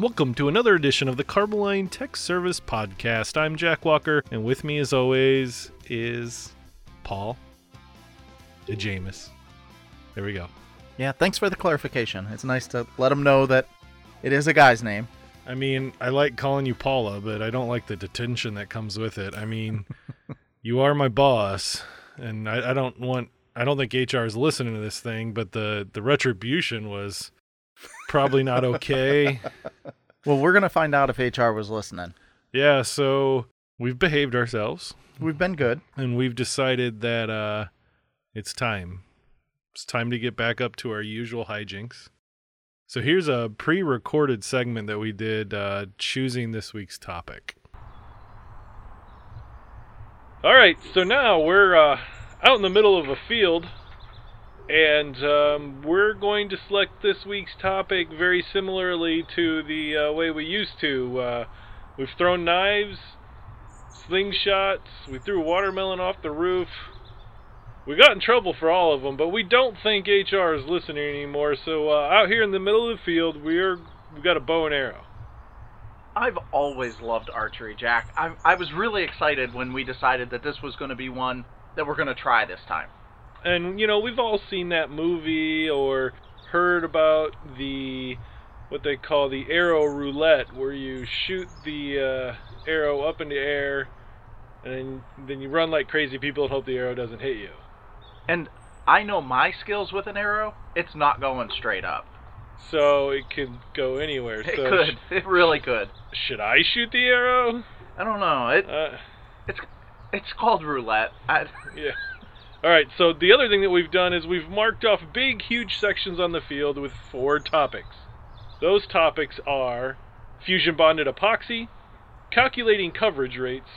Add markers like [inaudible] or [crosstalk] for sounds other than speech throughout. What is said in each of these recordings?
Welcome to another edition of the Carboline Tech Service Podcast. I'm Jack Walker, and with me, as always, is Paul Jameis. There we go. Yeah, thanks for the clarification. It's nice to let them know that it is a guy's name. I mean, I like calling you Paula, but I don't like the detention that comes with it. I mean, [laughs] you are my boss, and I, I don't want. I don't think HR is listening to this thing, but the the retribution was probably not okay. [laughs] Well, we're going to find out if HR was listening. yeah, so we've behaved ourselves, We've been good. and we've decided that uh, it's time. It's time to get back up to our usual hijinks. So here's a pre-recorded segment that we did uh, choosing this week's topic. All right, so now we're uh, out in the middle of a field, and um, we're going to select this week's topic very similarly to the uh, way we used to. Uh, we've thrown knives, slingshots, we threw a watermelon off the roof. We got in trouble for all of them, but we don't think HR is listening anymore. So uh, out here in the middle of the field, we're we got a bow and arrow. I've always loved archery, Jack. I, I was really excited when we decided that this was going to be one that we're going to try this time. And you know, we've all seen that movie or heard about the what they call the arrow roulette, where you shoot the uh, arrow up in the air, and then, then you run like crazy people and hope the arrow doesn't hit you. And I know my skills with an arrow, it's not going straight up. So it could go anywhere. It so could. It really could. should I shoot the arrow? I don't know. It Uh, it's it's called roulette. I, [laughs] Yeah. All right. So the other thing that we've done is we've marked off big, huge sections on the field with four topics. Those topics are fusion bonded epoxy, calculating coverage rates,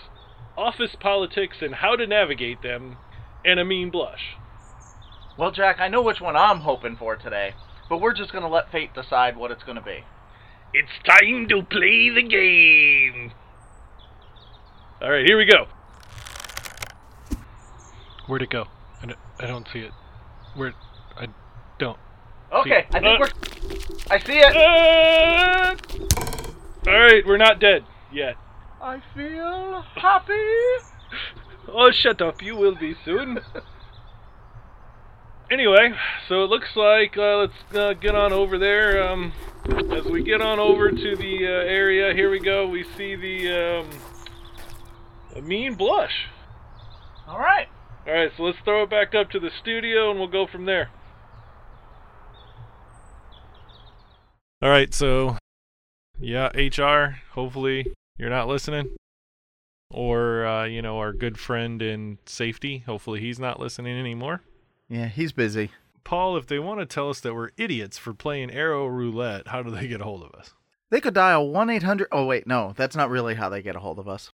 office politics and how to navigate them, and amine blush. well, Jack, I know which one I'm hoping for today, but we're just going to let fate decide what it's going to be. It's time to play the game. All right, here we go. Where'd it go? I don't, I don't see it. Where? I don't. Okay, I Uh, think we're. I see it. Uh, all right, we're not dead yet. I feel happy. [laughs] Oh, shut up! You will be soon. anyway, so it looks like uh, let's uh, get on over there. Um, as we get on over to the uh, area, here we go. We see the um, amine blush. All right. All right, so let's throw it back up to the studio, and we'll go from there. All right, so yeah, HR. Hopefully you're not listening, or uh, you know our good friend in safety. Hopefully he's not listening anymore. Yeah, he's busy. Paul, if they want to tell us that we're idiots for playing arrow roulette, how do they get a hold of us? They could dial 1 800. Oh, wait, no, that's not really how they get a hold of us.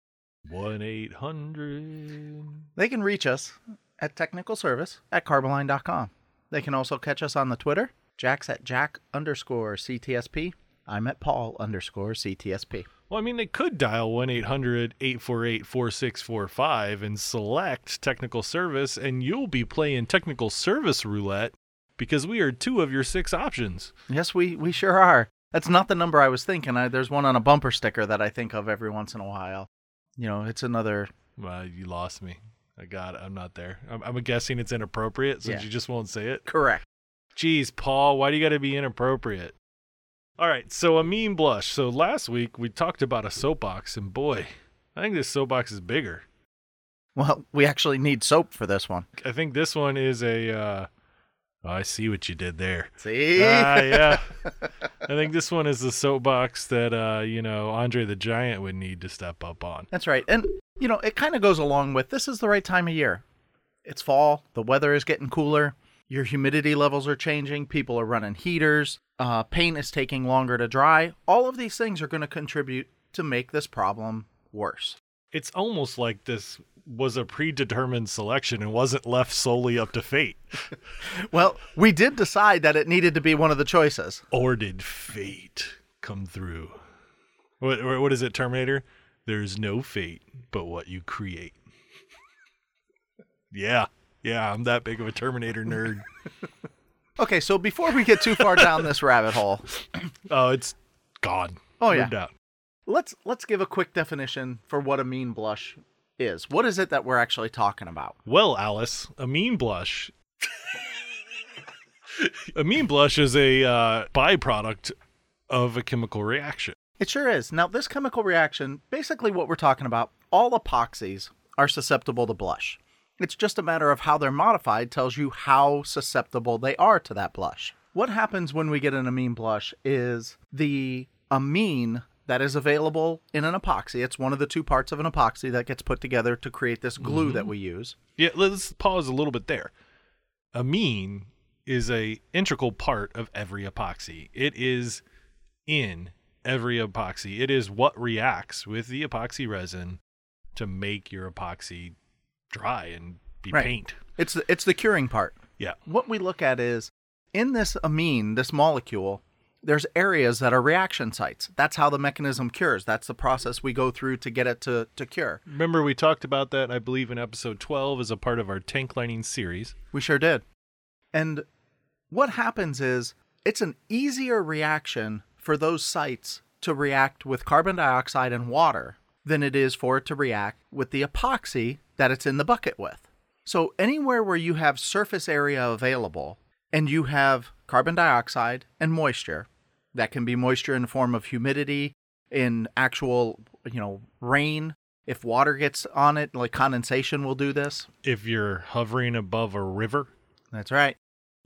One eight hundred. They can reach us at technical service at carboline.com. They can also catch us on the Twitter. Jack's at Jack underscore CTSP. I'm at Paul underscore CTSP. Well, I mean, they could dial 1 800 848 4645 and select technical service, and you'll be playing technical service roulette because we are two of your six options. Yes, we, we sure are. That's not the number I was thinking. I, there's one on a bumper sticker that I think of every once in a while. You know, it's another. Well, you lost me. I got it. I'm not there. I'm, I'm guessing it's inappropriate since Yeah. you just won't say it. Correct. Jeez, Paul, why do you got to be inappropriate? All right, so amine blush. So last week we talked about a soapbox, and boy, I think this soapbox is bigger. Well, we actually need soap for this one. I think this one is a. Uh, oh, I see what you did there. See? Ah, yeah. [laughs] I think this one is the soapbox that uh, you know Andre the Giant would need to step up on. That's right. And, you know, it kind of goes along with this is the right time of year. It's fall, the weather is getting cooler, your humidity levels are changing, people are running heaters, uh, paint is taking longer to dry. All of these things are going to contribute to make this problem worse. It's almost like this was a predetermined selection and wasn't left solely up to fate. [laughs] Well, we did decide that it needed to be one of the choices. Or did fate come through? What what is it, Terminator? There's no fate but what you create. yeah. Yeah, I'm that big of a Terminator nerd. [laughs] Okay, so before we get too far down this rabbit hole, [laughs] Oh, it's gone. Oh yeah. Let's let's give a quick definition for what amine blush is. What is it that we're actually talking about? Well, Alice, amine blush. amine blush is a uh, byproduct of a chemical reaction. It sure is. Now, this chemical reaction, basically what we're talking about, all epoxies are susceptible to blush. It's just a matter of how they're modified tells you how susceptible they are to that blush. What happens when we get an amine blush is the amine that is available in an epoxy. It's one of the two parts of an epoxy that gets put together to create this glue that mm-hmm. we use. Yeah, let's pause a little bit there. Amine is a integral part of every epoxy. It is in every epoxy. It is what reacts with the epoxy resin to make your epoxy dry and be Right. paint. It's the, it's the curing part. Yeah. What we look at is in this amine, this molecule, there's areas that are reaction sites. That's how the mechanism cures. That's the process we go through to get it to, to cure. Remember we talked about that I believe in episode 12 as a part of our tank lining series. We sure did. And what happens is it's an easier reaction for those sites to react with carbon dioxide and water than it is for it to react with the epoxy that it's in the bucket with. So, anywhere where you have surface area available and you have carbon dioxide and moisture, that can be moisture in the form of humidity, in actual, you know, rain. If water gets on it, like condensation will do this. If you're hovering above a river, That's right.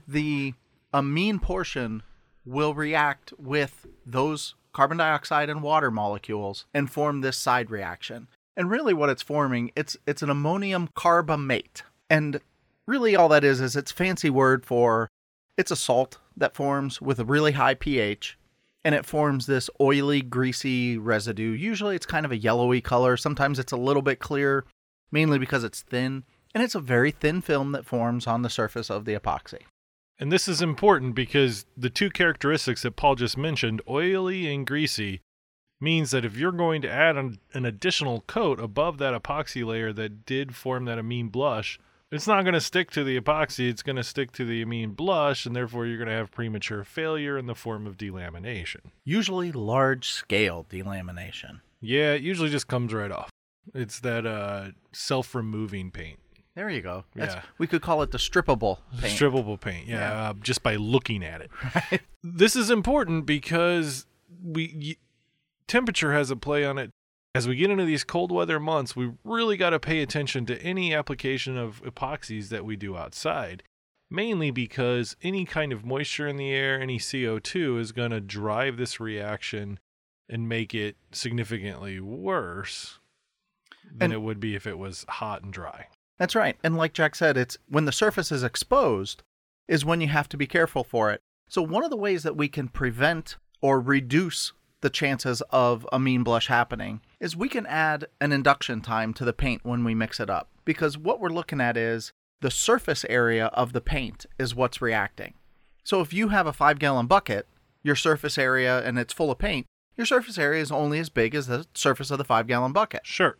The amine portion will react with those carbon dioxide and water molecules and form this side reaction. And really what it's forming, it's it's an ammonium carbamate. And really all that is is it's fancy word for it's a salt that forms with a really high pH and it forms this oily greasy residue. Usually it's kind of a yellowy color, sometimes it's a little bit clear mainly because it's thin and it's a very thin film that forms on the surface of the epoxy. And this is important because the two characteristics that Paul just mentioned, oily and greasy, means that if you're going to add an, an additional coat above that epoxy layer that did form that amine blush, it's not going to stick to the epoxy, it's going to stick to the amine blush, and therefore you're going to have premature failure in the form of delamination. Usually large scale delamination. Yeah, it usually just comes right off. It's that uh, self removing paint. There you go. That's, Yeah. We could call it the strippable paint. Strippable paint, yeah, Yeah. Uh, just by looking at it. [laughs] Right. This is important because we y- temperature has a play on it. As we get into these cold weather months, we really got to pay attention to any application of epoxies that we do outside. Mainly because any kind of moisture in the air, any CO2 is going to drive this reaction and make it significantly worse than And- it would be if it was hot and dry. That's right. And like Jack said, it's when the surface is exposed is when you have to be careful for it. So one of the ways that we can prevent or reduce the chances of amine blush happening is we can add an induction time to the paint when we mix it up. Because what we're looking at is the surface area of the paint is what's reacting. So if you have a five gallon bucket, your surface area and it's full of paint, your surface area is only as big as the surface of the five gallon bucket Sure.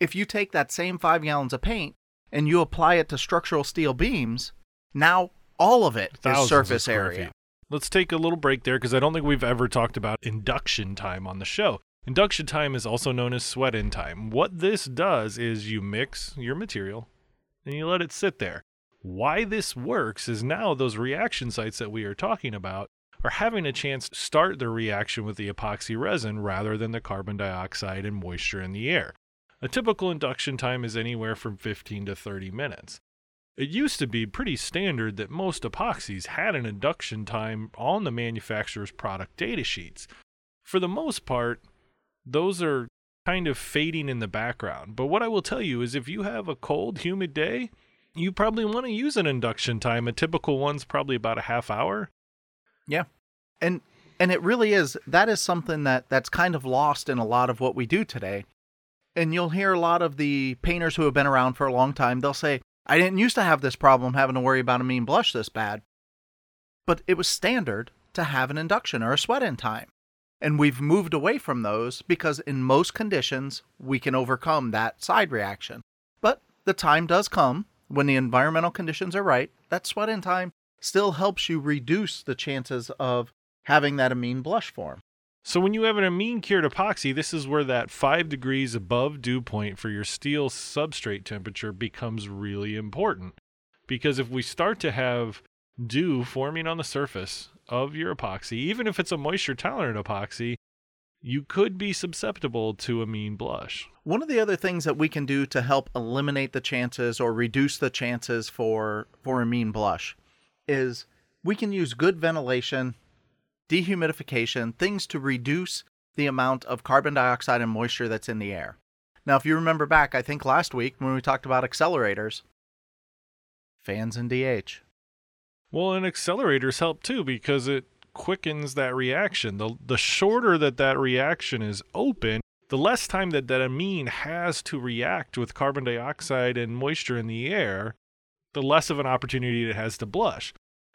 if you take that same five gallons of paint and you apply it to structural steel beams, now all of it is Thousands of surface area. feet. Let's take a little break there because I don't think we've ever talked about induction time on the show. Induction time is also known as sweat in time. What this does is you mix your material and you let it sit there. Why this works is now those reaction sites that we are talking about are having a chance to start their reaction with the epoxy resin rather than the carbon dioxide and moisture in the air. A typical induction time is anywhere from 15 to 30 minutes. It used to be pretty standard that most epoxies had an induction time on the manufacturer's product data sheets. For the most part, those are kind of fading in the background. But what I will tell you is if you have a cold, humid day, you probably want to use an induction time. A typical one's probably about a half hour. Yeah. And and it really is that is something that that's kind of lost in a lot of what we do today. And you'll hear a lot of the painters who have been around for a long time, they'll say, I didn't used to have this problem having to worry about amine blush this bad. But it was standard to have an induction or a sweat in time. And we've moved away from those because in most conditions we can overcome that side reaction. But the time does come when the environmental conditions are right, that sweat in time still helps you reduce the chances of having that amine blush form. So when you have an amine cured epoxy, this is where that 5 degrees above dew point for your steel substrate temperature becomes really important. Because if we start to have dew forming on the surface of your epoxy, even if it's a moisture tolerant epoxy, you could be susceptible to amine blush. One of the other things that we can do to help eliminate the chances or reduce the chances for for amine blush is we can use good ventilation, dehumidification, things to reduce the amount of carbon dioxide and moisture that's in the air. Now, if you remember back, I think last week when we talked about accelerators, fans and DH. Well, and accelerators help too because it quickens that reaction. The the shorter that that reaction is open, the less time that that amine has to react with carbon dioxide and moisture in the air, the less of an opportunity it has to blush.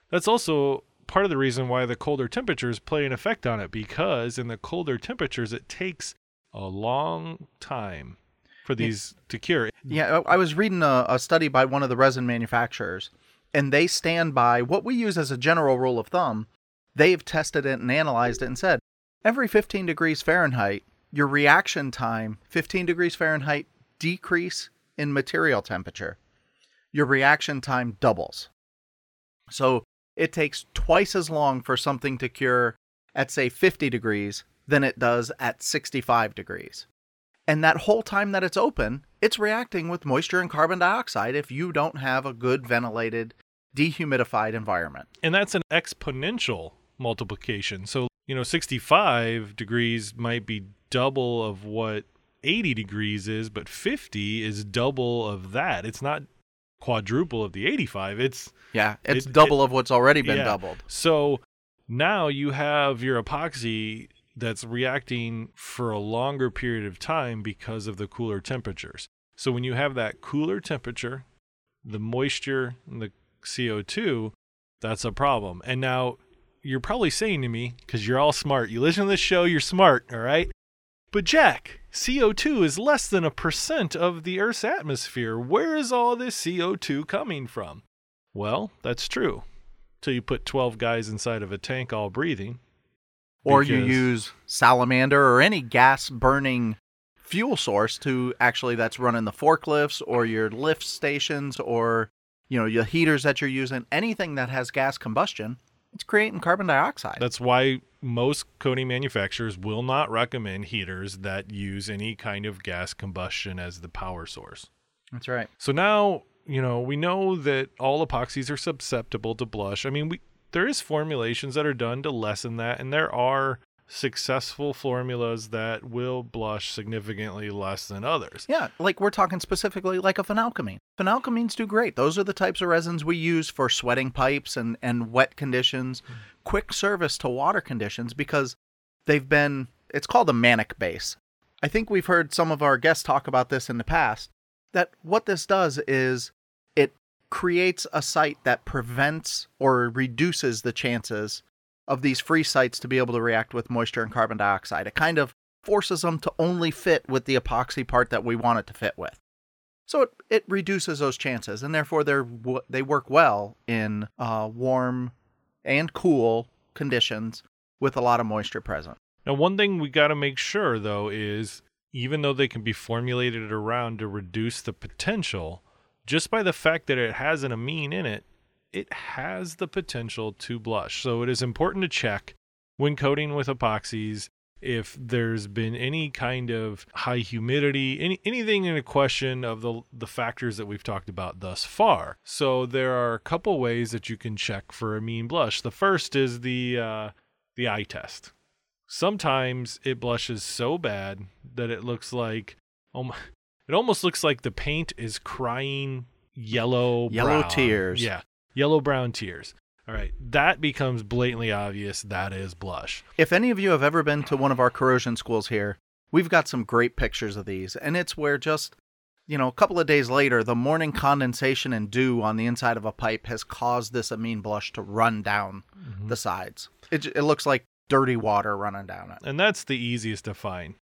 That's also part of the reason why the colder temperatures play an effect on it because in the colder temperatures it takes a long time for these to cure. Yeah, I I was reading a, a study by one of the resin manufacturers, and they stand by what we use as a general rule of thumb. They've tested it and analyzed it and said every 15 degrees Fahrenheit, your reaction time, 15 degrees Fahrenheit decrease in material temperature, your reaction time doubles. So it takes twice as long for something to cure at, say, 50 degrees than it does at 65 degrees. And that whole time that it's open, it's reacting with moisture and carbon dioxide if you don't have a good ventilated, dehumidified environment. And that's an exponential multiplication. So, you know, 65 degrees might be double of what 80 degrees is, but 50 is double of that. It's not quadruple of the 85. It's Yeah, it's It- double of what's already been yeah. doubled. So now you have your epoxy that's reacting for a longer period of time because of the cooler temperatures. So when you have that cooler temperature, the moisture and the CO2, that's a problem. And now you're probably saying to me, because you're all smart, you listen to this show, you're smart, all right? But Jack, CO2 is less than a percent of the Earth's atmosphere. Where is all this CO2 coming from? Well, that's true. Till you put 12 guys inside of a tank all breathing. Or you use salamander or any gas burning fuel source to actually that's running the forklifts or your lift stations or you know your heaters that you're using anything that has gas combustion it's creating carbon dioxide That's why most coating manufacturers will not recommend heaters that use any kind of gas combustion as the power source. that's right So now, you know, we know that all epoxies are susceptible to blush. I mean, we there is formulations that are done to lessen that and there are successful formulas that will blush significantly less than others. yeah like we're talking specifically like a phenalkamine. Phenalkamines do great those are the types of resins we use for sweating pipes and and wet conditions hmm. quick service to water conditions because they've been it's called a Mannich base i think we've heard some of our guests talk about this in the past that what this does is it creates a site that prevents or reduces the chances of these free sites to be able to react with moisture and carbon dioxide. It kind of forces them to only fit with the epoxy part that we want it to fit with. So it, it reduces those chances, and therefore they're they work well in uh, warm and cool conditions with a lot of moisture present. Now, one thing we got to make sure though is even though they can be formulated around to reduce the potential, just by the fact that it has an amine in it, it has the potential to blush. So it is important to check when coating with epoxies if there's been any kind of high humidity, any anything in a question of the the factors that we've talked about thus far. So there are a couple ways that you can check for amine blush. The first is the uh, the eye test. Sometimes it blushes so bad that it looks like um, it almost looks like the paint is crying yellow Yellow brown. tears. Yeah, yellow brown tears. All right, that becomes blatantly obvious. That is blush. If any of you have ever been to one of our corrosion schools here, we've got some great pictures of these, and it's where just you know, a couple of days later, the morning condensation and dew on the inside of a pipe has caused this amine blush to run down mm-hmm. the sides. It, it looks like dirty water running down it. And that's the easiest to find.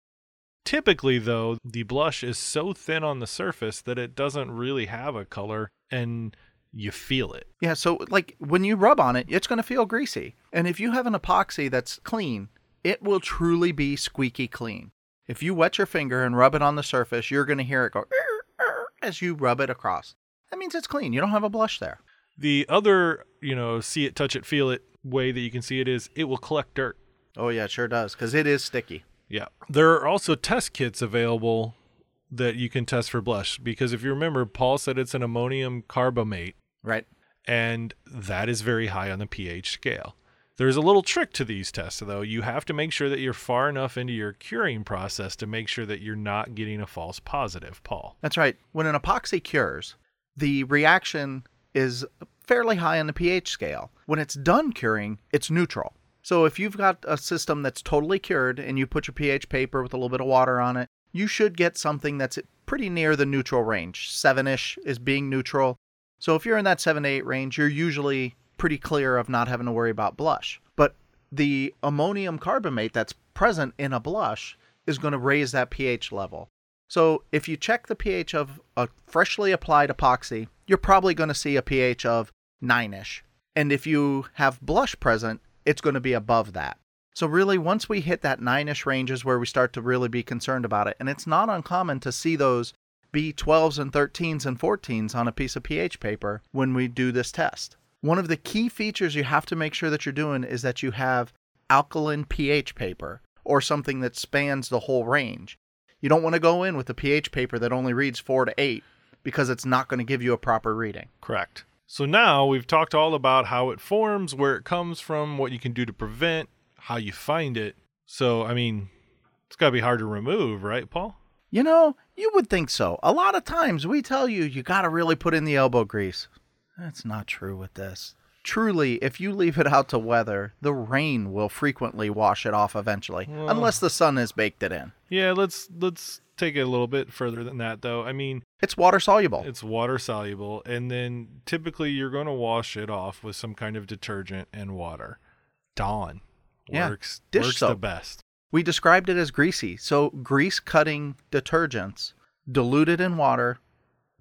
Typically, though, the blush is so thin on the surface that it doesn't really have a color and you feel it. Yeah, so like when you rub on it, it's going to feel greasy. And if you have an epoxy that's clean, it will truly be squeaky clean. If you wet your finger and rub it on the surface, you're going to hear it go as you rub it across. That means it's clean. You don't have a blush there. The other, you know, see it, touch it, feel it way that you can see it is it will collect dirt. Oh, yeah, it sure does because it is sticky. Yeah. There are also test kits available that you can test for blush because if you remember, Paul said it's an ammonium carbamate, Right. and that is very high on the pH scale. There's a little trick to these tests, though. You have to make sure that you're far enough into your curing process to make sure that you're not getting a false positive, Paul. That's right. When an epoxy cures, the reaction is fairly high on the pH scale. When it's done curing, it's neutral. So if you've got a system that's totally cured and you put your pH paper with a little bit of water on it, you should get something that's pretty near the neutral range. Seven ish is being neutral. So if you're in that seven to eight range, you're usually pretty clear of not having to worry about blush. But the ammonium carbamate that's present in a blush is going to raise that pH level. So if you check the pH of a freshly applied epoxy, you're probably going to see a pH of 9 ish. And if you have blush present, it's going to be above that. So really, once we hit that 9 ish range is where we start to really be concerned about it. And it's not uncommon to see those be 12s and 13s and 14s on a piece of pH paper when we do this test. One of the key features you have to make sure that you're doing is that you have alkaline pH paper or something that spans the whole range. You don't want to go in with a pH paper that only reads 4 to 8 because it's not going to give you a proper reading. Correct. So now we've talked all about how it forms, where it comes from, what you can do to prevent, how you find it. So, I mean, it's got to be hard to remove, right, Paul? You know, you would think so. A lot of times we tell you you got to really put in the elbow grease. That's not true with this. Truly, if you leave it out to weather, the rain will frequently wash it off eventually, Well- unless the sun has baked it in. Yeah, let's let's take it a little bit further than that though. I mean, It's water soluble. it's water soluble and then typically you're going to wash it off with some kind of detergent and water. Dawn Yeah, works dish works the best. We described it as greasy. So, grease cutting detergents diluted in water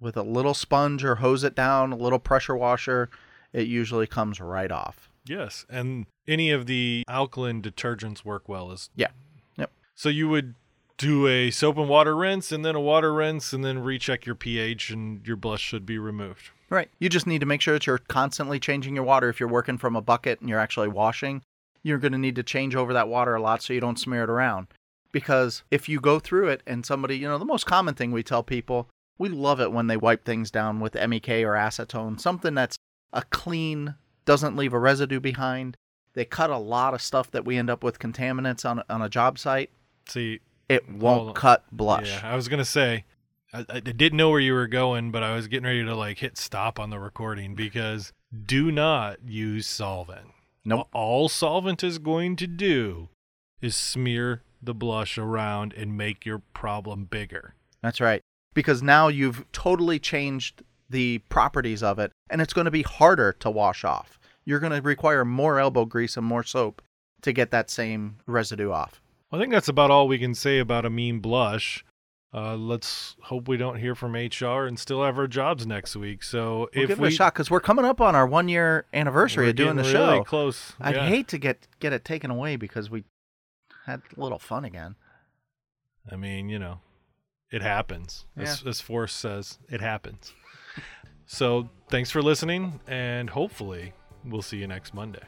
with a little sponge or hose it down, a little pressure washer, it usually comes right off. Yes, and any of the alkaline detergents work well as Yeah. Yep. So you would do a soap and water rinse and then a water rinse and then recheck your pH and your blush should be removed. Right. You just need to make sure that you're constantly changing your water. If you're working from a bucket and you're actually washing, you're going to need to change over that water a lot so you don't smear it around. Because if you go through it and somebody, you know, the most common thing we tell people, we love it when they wipe things down with MEK or acetone, something that's a clean, doesn't leave a residue behind. They cut a lot of stuff that we end up with contaminants on, on a job site. See, It won't on. cut blush. yeah, I was gonna say, I, I didn't know where you were going, but I was getting ready to like hit stop on the recording because do not use solvent. Nope. All solvent is going to do is smear the blush around and make your problem bigger. That's right. Because now you've totally changed the properties of it, and it's going to be harder to wash off. You're going to require more elbow grease and more soap to get that same residue off. I think that's about all we can say about amine blush. Uh, let's hope we don't hear from HR and still have our jobs next week. So We'll if give we it a shot because we're coming up on our one year anniversary of doing the really show. close. I'd Yeah. hate to get get it taken away because we had a little fun again. I mean, you know, it happens. As, as Forrest says, it happens. [laughs] so thanks for listening, and hopefully we'll see you next Monday.